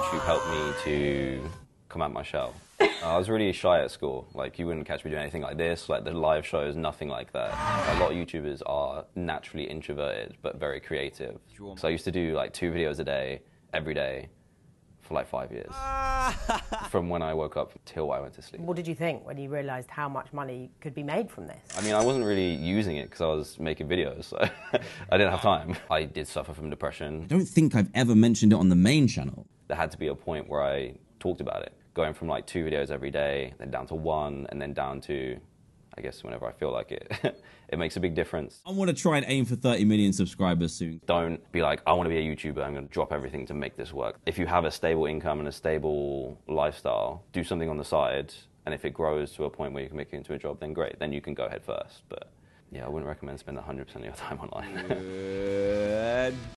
YouTube helped me to come out my shell. I was really shy at school. Like, you wouldn't catch me doing anything like this. Like, the live shows, nothing like that. A lot of YouTubers are naturally introverted, but very creative. So I used to do like two videos a day, every day, for like five years. From when I woke up till I went to sleep. What did you think when you realised how much money could be made from this? I mean, I wasn't really using it because I was making videos, so I didn't have time. I did suffer from depression. I don't think I've ever mentioned it on the main channel. There had to be a point where I talked about it, going from like two videos every day, then down to one, and then down to, I guess, whenever I feel like it. it makes a big difference. I want to try and aim for 30 million subscribers soon. Don't be like, I want to be a YouTuber, I'm going to drop everything to make this work. If you have a stable income and a stable lifestyle, do something on the side, and if it grows to a point where you can make it into a job, then great, then you can go head first. But yeah, I wouldn't recommend spending 100% of your time online.